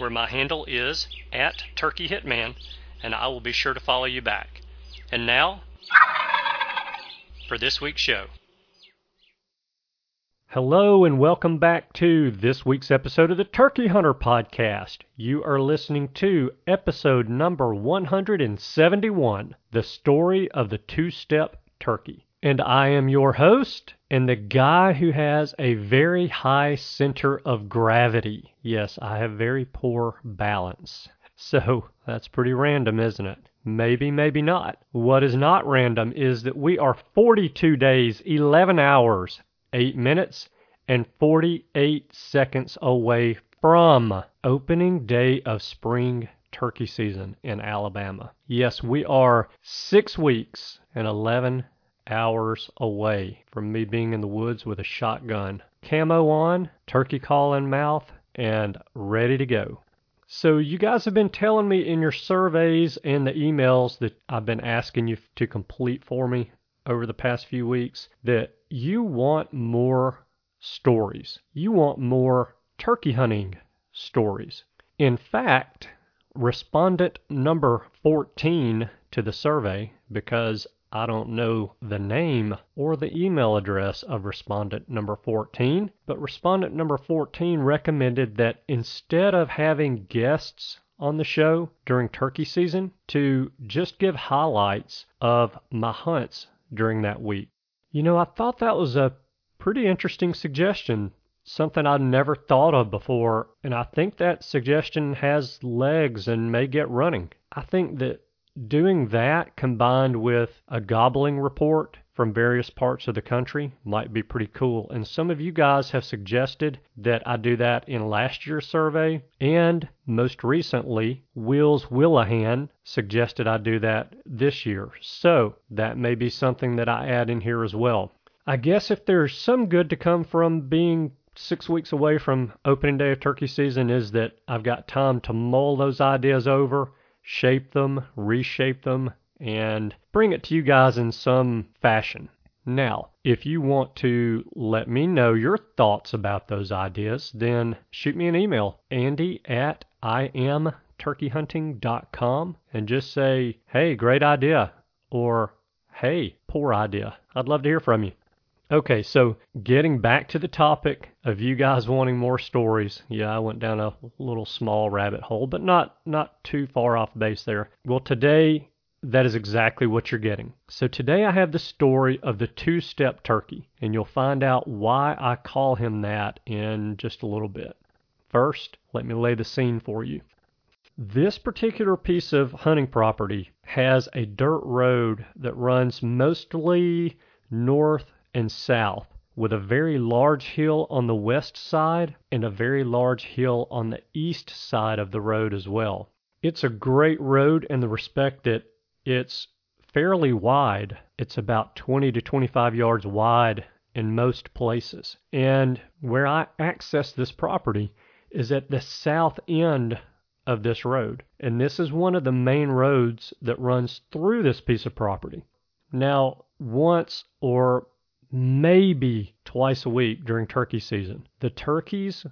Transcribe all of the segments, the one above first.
where my handle is at Turkey Hitman, and I will be sure to follow you back. And now, for this week's show. Hello, and welcome back to this week's episode of the Turkey Hunter Podcast. You are listening to episode number 171 The Story of the Two Step Turkey. And I am your host, and the guy who has a very high center of gravity. Yes, I have very poor balance. So that's pretty random, isn't it? Maybe, maybe not. What is not random is that we are 42 days, 11 hours, 8 minutes, and 48 seconds away from opening day of spring turkey season in Alabama. Yes, we are six weeks and 11 hours away from me being in the woods with a shotgun, camo on, turkey call in mouth, and ready to go. So, you guys have been telling me in your surveys and the emails that I've been asking you to complete for me over the past few weeks that you want more stories. You want more turkey hunting stories. In fact, respondent number 14 to the survey, because I don't know the name or the email address of respondent number 14, but respondent number 14 recommended that instead of having guests on the show during turkey season, to just give highlights of my hunts during that week. You know, I thought that was a pretty interesting suggestion, something I'd never thought of before, and I think that suggestion has legs and may get running. I think that doing that combined with a gobbling report from various parts of the country might be pretty cool. And some of you guys have suggested that I do that in last year's survey. And most recently, Wills Willahan suggested I do that this year. So that may be something that I add in here as well. I guess if there's some good to come from being six weeks away from opening day of turkey season is that I've got time to mull those ideas over shape them, reshape them, and bring it to you guys in some fashion. Now, if you want to let me know your thoughts about those ideas, then shoot me an email, andy at iamturkeyhunting.com, and just say, hey, great idea, or hey, poor idea. I'd love to hear from you. Okay, so getting back to the topic of you guys wanting more stories. Yeah, I went down a little small rabbit hole, but not not too far off base there. Well, today that is exactly what you're getting. So today I have the story of the two-step turkey, and you'll find out why I call him that in just a little bit. First, let me lay the scene for you. This particular piece of hunting property has a dirt road that runs mostly north and south, with a very large hill on the west side and a very large hill on the east side of the road as well. It's a great road in the respect that it's fairly wide. It's about 20 to 25 yards wide in most places. And where I access this property is at the south end of this road. And this is one of the main roads that runs through this piece of property. Now, once or maybe twice a week during turkey season. The turkeys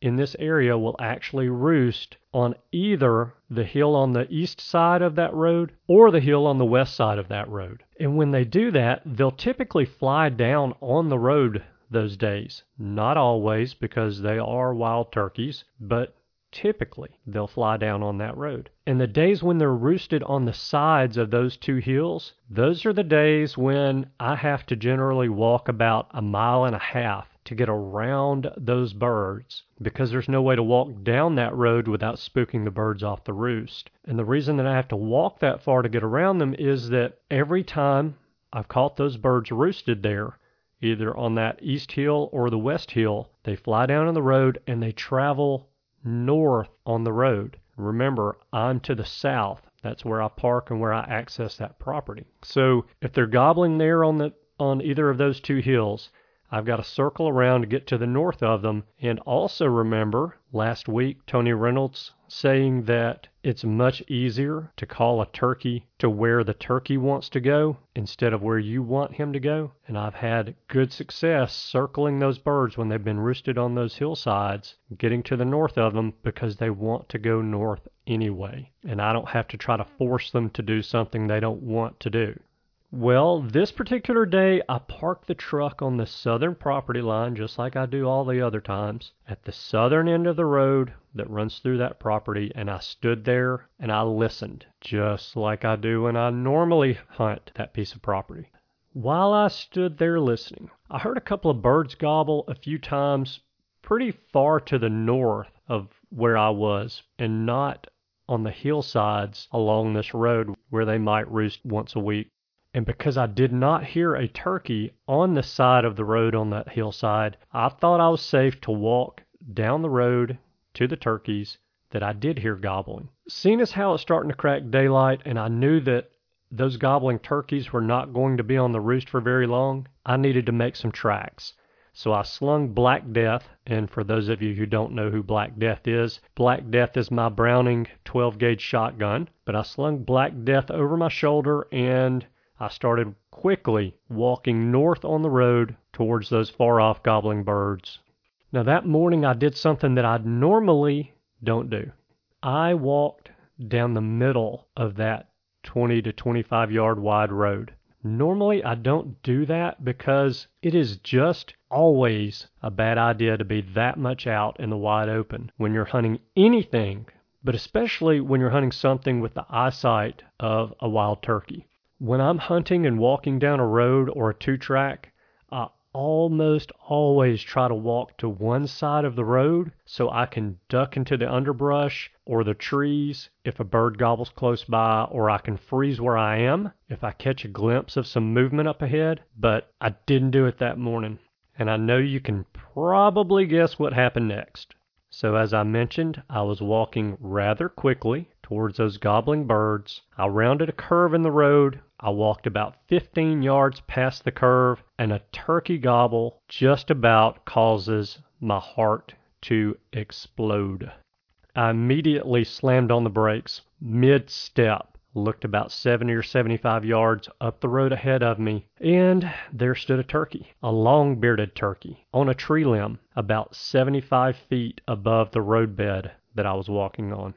in this area will actually roost on either the hill on the east side of that road or the hill on the west side of that road. And when they do that, they'll typically fly down on the road those days. Not always because they are wild turkeys, but typically they'll fly down on that road. And the days when they're roosted on the sides of those two hills, those are the days when I have to generally walk about a mile and a half to get around those birds because there's no way to walk down that road without spooking the birds off the roost. And the reason that I have to walk that far to get around them is that every time I've caught those birds roosted there, either on that east hill or the west hill, they fly down on the road and they travel north on the road. Remember, I'm to the south. That's where I park and where I access that property. So if they're gobbling there on the on either of those two hills, I've got to circle around to get to the north of them. And also remember last week Tony Reynolds saying that it's much easier to call a turkey to where the turkey wants to go instead of where you want him to go. And I've had good success circling those birds when they've been roosted on those hillsides, getting to the north of them because they want to go north anyway. And I don't have to try to force them to do something they don't want to do. Well, this particular day, I parked the truck on the southern property line, just like I do all the other times, at the southern end of the road that runs through that property, and I stood there and I listened, just like I do when I normally hunt that piece of property. While I stood there listening, I heard a couple of birds gobble a few times pretty far to the north of where I was, and not on the hillsides along this road where they might roost once a week and because I did not hear a turkey on the side of the road on that hillside, I thought I was safe to walk down the road to the turkeys that I did hear gobbling. Seeing as how it's starting to crack daylight and I knew that those gobbling turkeys were not going to be on the roost for very long, I needed to make some tracks. So I slung Black Death, and for those of you who don't know who Black Death is, Black Death is my Browning 12 gauge shotgun. But I slung Black Death over my shoulder and I started quickly walking north on the road towards those far off gobbling birds. Now, that morning I did something that I normally don't do. I walked down the middle of that 20 to 25 yard wide road. Normally, I don't do that because it is just always a bad idea to be that much out in the wide open when you're hunting anything, but especially when you're hunting something with the eyesight of a wild turkey. When I'm hunting and walking down a road or a two track, I almost always try to walk to one side of the road so I can duck into the underbrush or the trees if a bird gobbles close by, or I can freeze where I am if I catch a glimpse of some movement up ahead. But I didn't do it that morning, and I know you can probably guess what happened next. So, as I mentioned, I was walking rather quickly towards those gobbling birds. I rounded a curve in the road. I walked about 15 yards past the curve, and a turkey gobble just about causes my heart to explode. I immediately slammed on the brakes mid step looked about 70 or 75 yards up the road ahead of me, and there stood a turkey, a long bearded turkey, on a tree limb about 75 feet above the roadbed that I was walking on.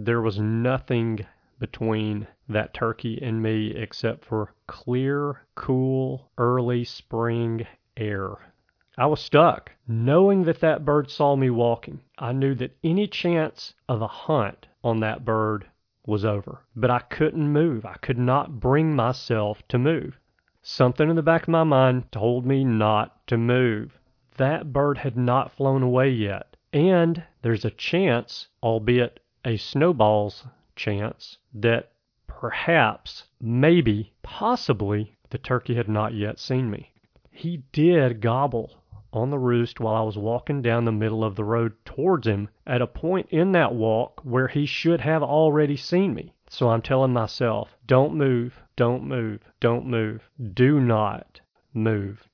There was nothing between that turkey and me except for clear, cool, early spring air. I was stuck. Knowing that that bird saw me walking, I knew that any chance of a hunt on that bird was over. But I couldn't move. I could not bring myself to move. Something in the back of my mind told me not to move. That bird had not flown away yet. And there's a chance, albeit a snowball's chance, that perhaps, maybe, possibly, the turkey had not yet seen me. He did gobble on the roost while I was walking down the middle of the road towards him at a point in that walk where he should have already seen me. So I'm telling myself, don't move, don't move, don't move, do not move.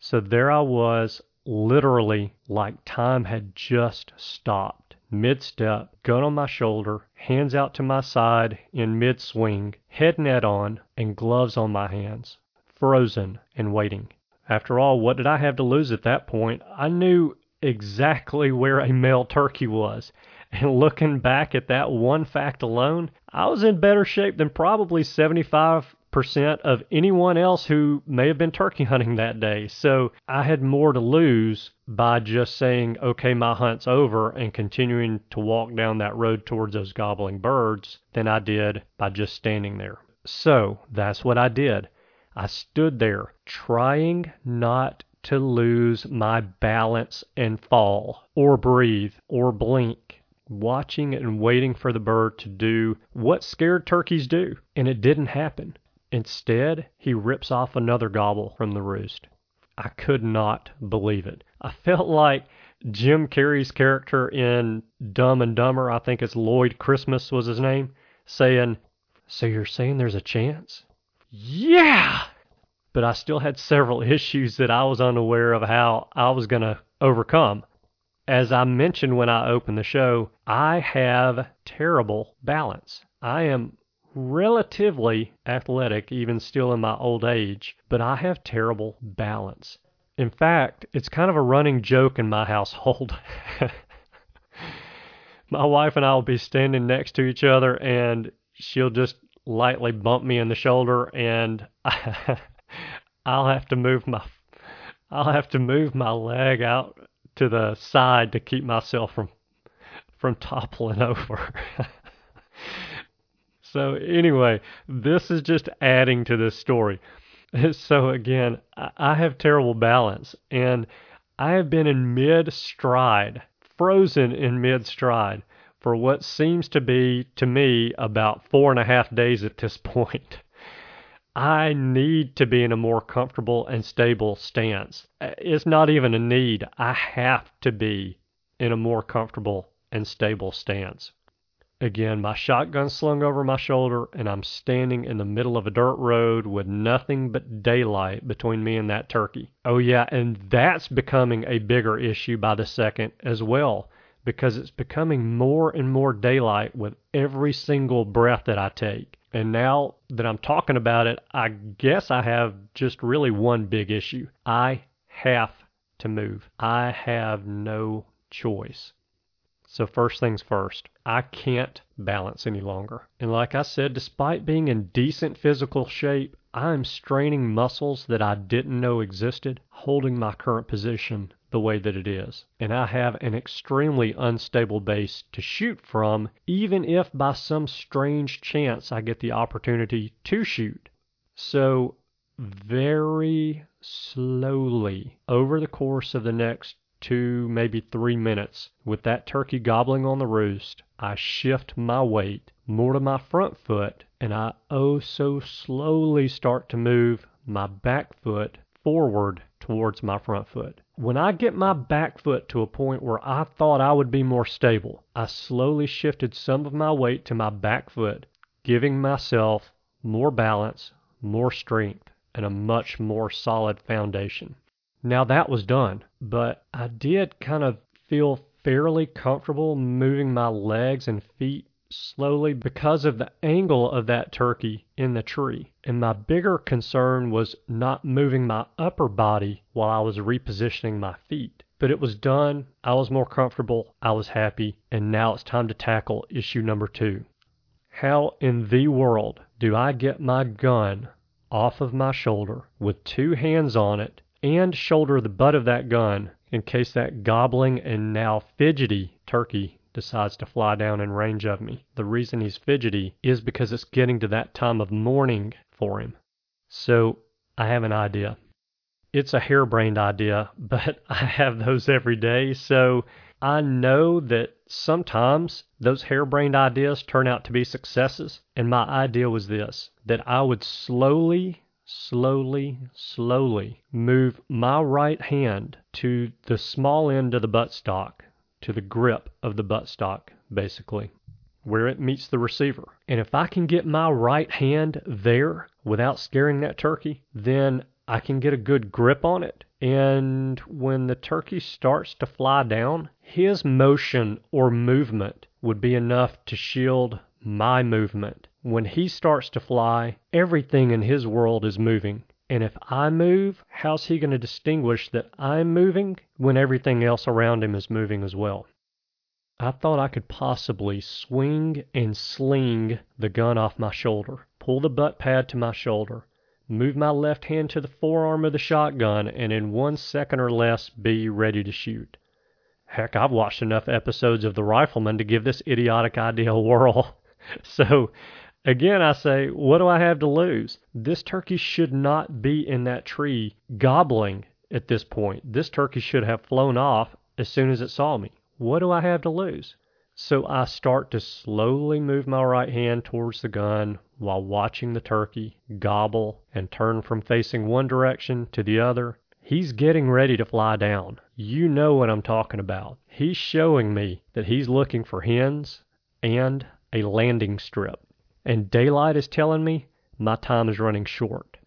So there I was, literally like time had just stopped. Mid step, gun on my shoulder, hands out to my side in mid swing, head net on, and gloves on my hands, frozen and waiting. After all, what did I have to lose at that point? I knew exactly where a male turkey was. And looking back at that one fact alone, I was in better shape than probably 75% 50% of anyone else who may have been turkey hunting that day. So I had more to lose by just saying, okay, my hunt's over and continuing to walk down that road towards those gobbling birds than I did by just standing there. So that's what I did. I stood there trying not to lose my balance and fall, or breathe, or blink, watching and waiting for the bird to do what scared turkeys do. And it didn't happen. Instead, he rips off another gobble from the roost. I could not believe it. I felt like Jim Carrey's character in Dumb and Dumber, I think it's Lloyd Christmas was his name, saying, So you're saying there's a chance? Yeah! but I still had several issues that I was unaware of how I was going to overcome. As I mentioned when I opened the show, I have terrible balance. I am relatively athletic, even still in my old age, but I have terrible balance. In fact, it's kind of a running joke in my household. my wife and I will be standing next to each other, and she'll just lightly bump me in the shoulder, and I'll have to move my I'll have to move my leg out to the side to keep myself from from toppling over. so anyway, this is just adding to this story. So again, I have terrible balance and I have been in mid stride, frozen in mid stride for what seems to be to me about four and a half days at this point. I need to be in a more comfortable and stable stance. Uh, it's not even a need. I have to be in a more comfortable and stable stance. Again, my shotgun slung over my shoulder, and I'm standing in the middle of a dirt road with nothing but daylight between me and that turkey. Oh, yeah, and that's becoming a bigger issue by the second as well because it's becoming more and more daylight with every single breath that I take. And now that I'm talking about it, I guess I have just really one big issue. I have to move. I have no choice. So, first things first, I can't balance any longer. And like I said, despite being in decent physical shape, I'm straining muscles that I didn't know existed, holding my current position the way that it is. And I have an extremely unstable base to shoot from, even if by some strange chance I get the opportunity to shoot. So, very slowly, over the course of the next two, maybe three minutes, with that turkey gobbling on the roost, I shift my weight more to my front foot, and I oh so slowly start to move my back foot forward towards my front foot. When I get my back foot to a point where I thought I would be more stable, I slowly shifted some of my weight to my back foot, giving myself more balance, more strength, and a much more solid foundation. Now that was done, but I did kind of feel fairly comfortable moving my legs and feet slowly because of the angle of that turkey in the tree. And my bigger concern was not moving my upper body while I was repositioning my feet. But it was done. I was more comfortable. I was happy. And now it's time to tackle issue number two. How in the world do I get my gun off of my shoulder with two hands on it and shoulder the butt of that gun in case that gobbling and now fidgety turkey decides to fly down in range of me. The reason he's fidgety is because it's getting to that time of morning for him. So I have an idea. It's a harebrained idea, but I have those every day. So I know that sometimes those harebrained ideas turn out to be successes. And my idea was this that I would slowly, slowly, slowly move my right hand to the small end of the buttstock to the grip of the buttstock, basically, where it meets the receiver. And if I can get my right hand there without scaring that turkey, then I can get a good grip on it. And when the turkey starts to fly down, his motion or movement would be enough to shield my movement. When he starts to fly, everything in his world is moving. And if I move, how's he going to distinguish that I'm moving when everything else around him is moving as well? I thought I could possibly swing and sling the gun off my shoulder pull the butt pad to my shoulder, move my left hand to the forearm of the shotgun, and in one second or less be ready to shoot. Heck, I've watched enough episodes of The Rifleman to give this idiotic idea a whirl. so, again, I say, what do I have to lose? This turkey should not be in that tree gobbling at this point. This turkey should have flown off as soon as it saw me. What do I have to lose? So I start to slowly move my right hand towards the gun while watching the turkey gobble and turn from facing one direction to the other. He's getting ready to fly down. You know what I'm talking about. He's showing me that he's looking for hens and a landing strip. And daylight is telling me my time is running short.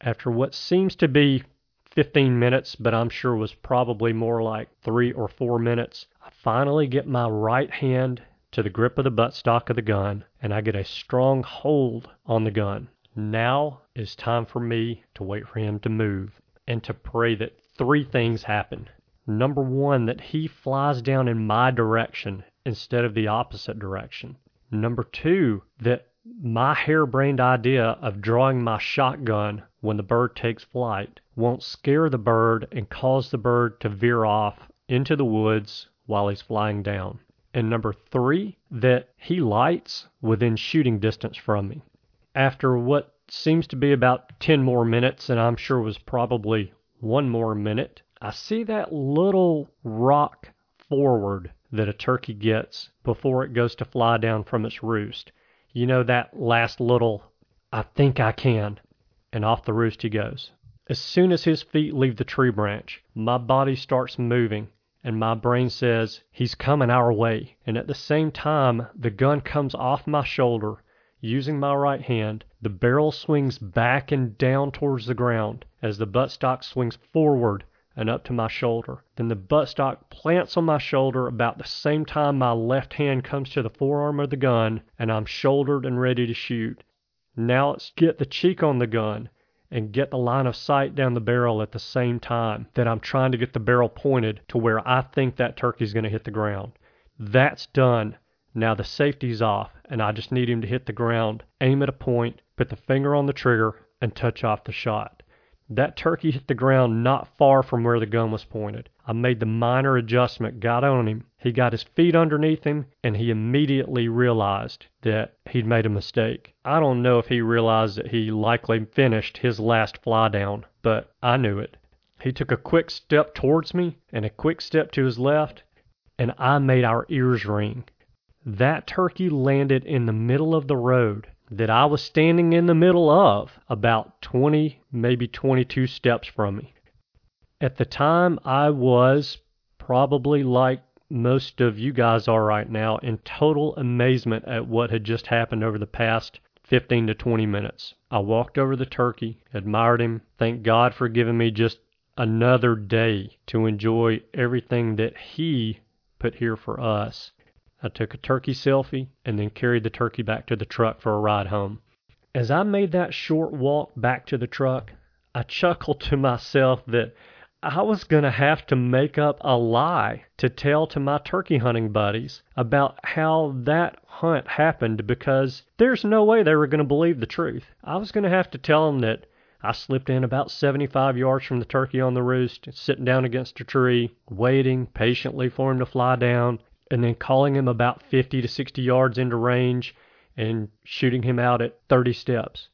After what seems to be 15 minutes, but I'm sure was probably more like three or four minutes, I finally get my right hand to the grip of the buttstock of the gun and I get a strong hold on the gun. Now is time for me to wait for him to move and to pray that three things happen. Number one, that he flies down in my direction instead of the opposite direction. Number two, that my harebrained idea of drawing my shotgun when the bird takes flight won't scare the bird and cause the bird to veer off into the woods while he's flying down. And number three, that he lights within shooting distance from me. After what seems to be about 10 more minutes, and I'm sure was probably one more minute, I see that little rock forward that a turkey gets before it goes to fly down from its roost. You know that last little, I think I can, and off the roost he goes. As soon as his feet leave the tree branch, my body starts moving, and my brain says, He's coming our way. And at the same time, the gun comes off my shoulder. Using my right hand, the barrel swings back and down towards the ground as the buttstock swings forward and up to my shoulder. Then the buttstock plants on my shoulder about the same time my left hand comes to the forearm of the gun, and I'm shouldered and ready to shoot. Now let's get the cheek on the gun and get the line of sight down the barrel at the same time that I'm trying to get the barrel pointed to where I think that turkey's going to hit the ground. That's done. Now the safety's off, and I just need him to hit the ground, aim at a point, put the finger on the trigger, and touch off the shot. That turkey hit the ground not far from where the gun was pointed. I made the minor adjustment, got on him. He got his feet underneath him, and he immediately realized that he'd made a mistake. I don't know if he realized that he likely finished his last fly down, but I knew it. He took a quick step towards me and a quick step to his left, and I made our ears ring. That turkey landed in the middle of the road that I was standing in the middle of, about 20, maybe 22 steps from me. At the time, I was probably like most of you guys are right now in total amazement at what had just happened over the past 15 to 20 minutes. I walked over the turkey, admired him, thanked God for giving me just another day to enjoy everything that He put here for us. I took a turkey selfie and then carried the turkey back to the truck for a ride home. As I made that short walk back to the truck, I chuckled to myself that I was going to have to make up a lie to tell to my turkey hunting buddies about how that hunt happened because there's no way they were going to believe the truth. I was going to have to tell them that I slipped in about 75 yards from the turkey on the roost, sitting down against a tree, waiting patiently for him to fly down, and then calling him about 50 to 60 yards into range and shooting him out at 30 steps.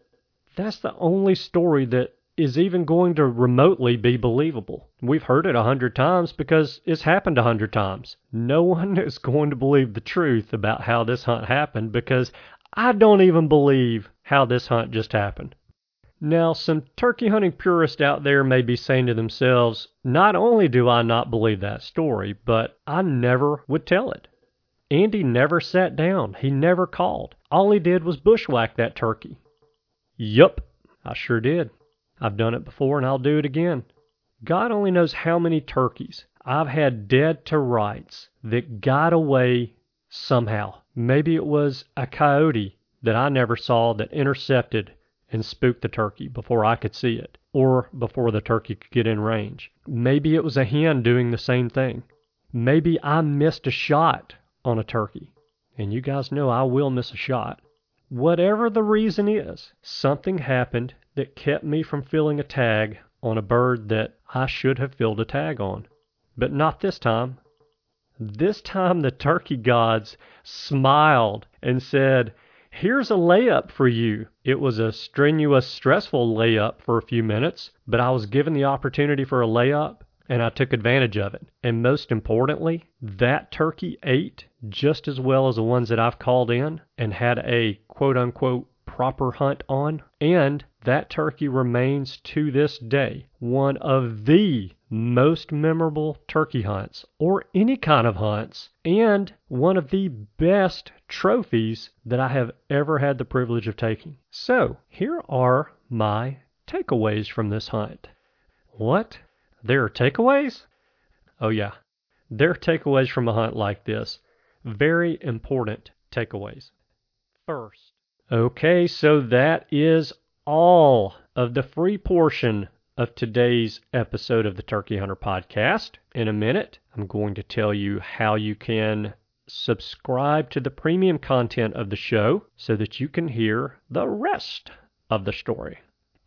That's the only story that is even going to remotely be believable. We've heard it a hundred times because it's happened a hundred times. No one is going to believe the truth about how this hunt happened because I don't even believe how this hunt just happened. Now, some turkey hunting purists out there may be saying to themselves, not only do I not believe that story, but I never would tell it. Andy never sat down. He never called. All he did was bushwhack that turkey. Yup, I sure did. I've done it before and I'll do it again. God only knows how many turkeys I've had dead to rights that got away somehow. Maybe it was a coyote that I never saw that intercepted and spooked the turkey before I could see it, or before the turkey could get in range. Maybe it was a hen doing the same thing. Maybe I missed a shot on a turkey. And you guys know I will miss a shot. whatever the reason is, something happened that kept me from filling a tag on a bird that I should have filled a tag on. But not this time. This time the turkey gods smiled and said, Here's a layup for you. It was a strenuous, stressful layup for a few minutes, but I was given the opportunity for a layup and I took advantage of it. And most importantly, that turkey ate just as well as the ones that I've called in and had a quote unquote proper hunt on. And that turkey remains to this day one of the most memorable turkey hunts or any kind of hunts and one of the best trophies that I have ever had the privilege of taking. So, here are my takeaways from this hunt. What? There are takeaways? Oh, yeah. There are takeaways from a hunt like this. Very important takeaways. First, okay, so that is all of the free portion of today's episode of the Turkey Hunter podcast. In a minute, I'm going to tell you how you can subscribe to the premium content of the show so that you can hear the rest of the story.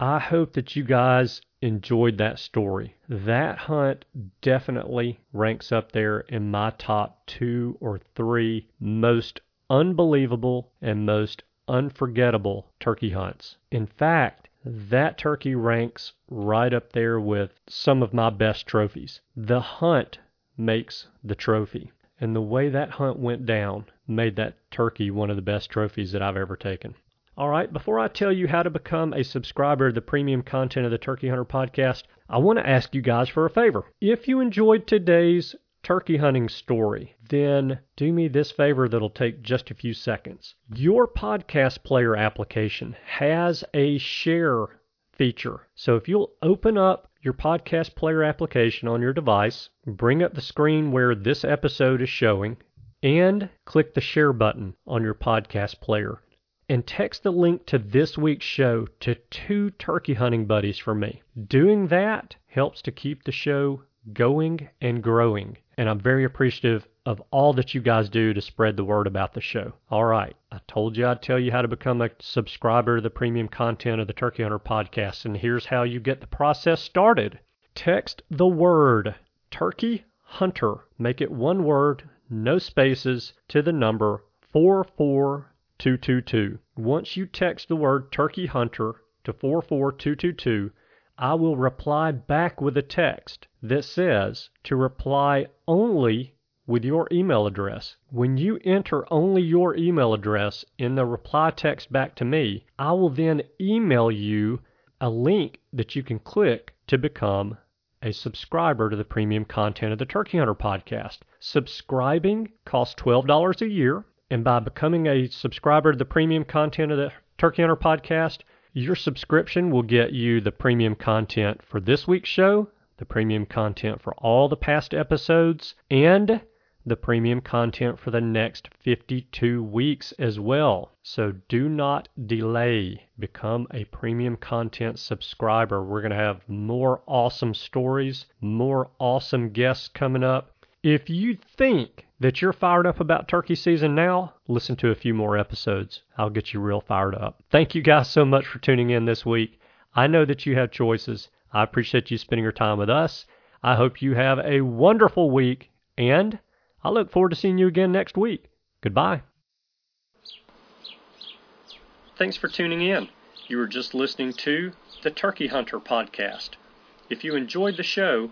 I hope that you guys enjoyed that story. That hunt definitely ranks up there in my top two or three most unbelievable and most unforgettable turkey hunts. In fact, that turkey ranks right up there with some of my best trophies. The hunt makes the trophy. And the way that hunt went down made that turkey one of the best trophies that I've ever taken. All right, before I tell you how to become a subscriber to the premium content of the Turkey Hunter podcast, I want to ask you guys for a favor. If you enjoyed today's turkey hunting story, then do me this favor that'll take just a few seconds. Your podcast player application has a share feature. So if you'll open up your podcast player application on your device, bring up the screen where this episode is showing, and click the share button on your podcast player and text the link to this week's show to two turkey hunting buddies for me. Doing that helps to keep the show going and growing, and I'm very appreciative of all that you guys do to spread the word about the show. All right, I told you I'd tell you how to become a subscriber to the premium content of the Turkey Hunter podcast, and here's how you get the process started. Text the word Turkey Hunter, make it one word, no spaces, to the number 44222. Once you text the word Turkey Hunter to 44222, I will reply back with a text that says to reply only with your email address. When you enter only your email address in the reply text back to me, I will then email you a link that you can click to become a subscriber to the premium content of the Turkey Hunter podcast. Subscribing costs $12 a year. And by becoming a subscriber to the premium content of the Turkey Hunter podcast, your subscription will get you the premium content for this week's show, the premium content for all the past episodes, and the premium content for the next 52 weeks as well. So do not delay. Become a premium content subscriber. We're going to have more awesome stories, more awesome guests coming up. If you think that you're fired up about turkey season now, listen to a few more episodes. I'll get you real fired up. Thank you guys so much for tuning in this week. I know that you have choices. I appreciate you spending your time with us. I hope you have a wonderful week, and I look forward to seeing you again next week. Goodbye. Thanks for tuning in. You were just listening to the Turkey Hunter podcast. If you enjoyed the show,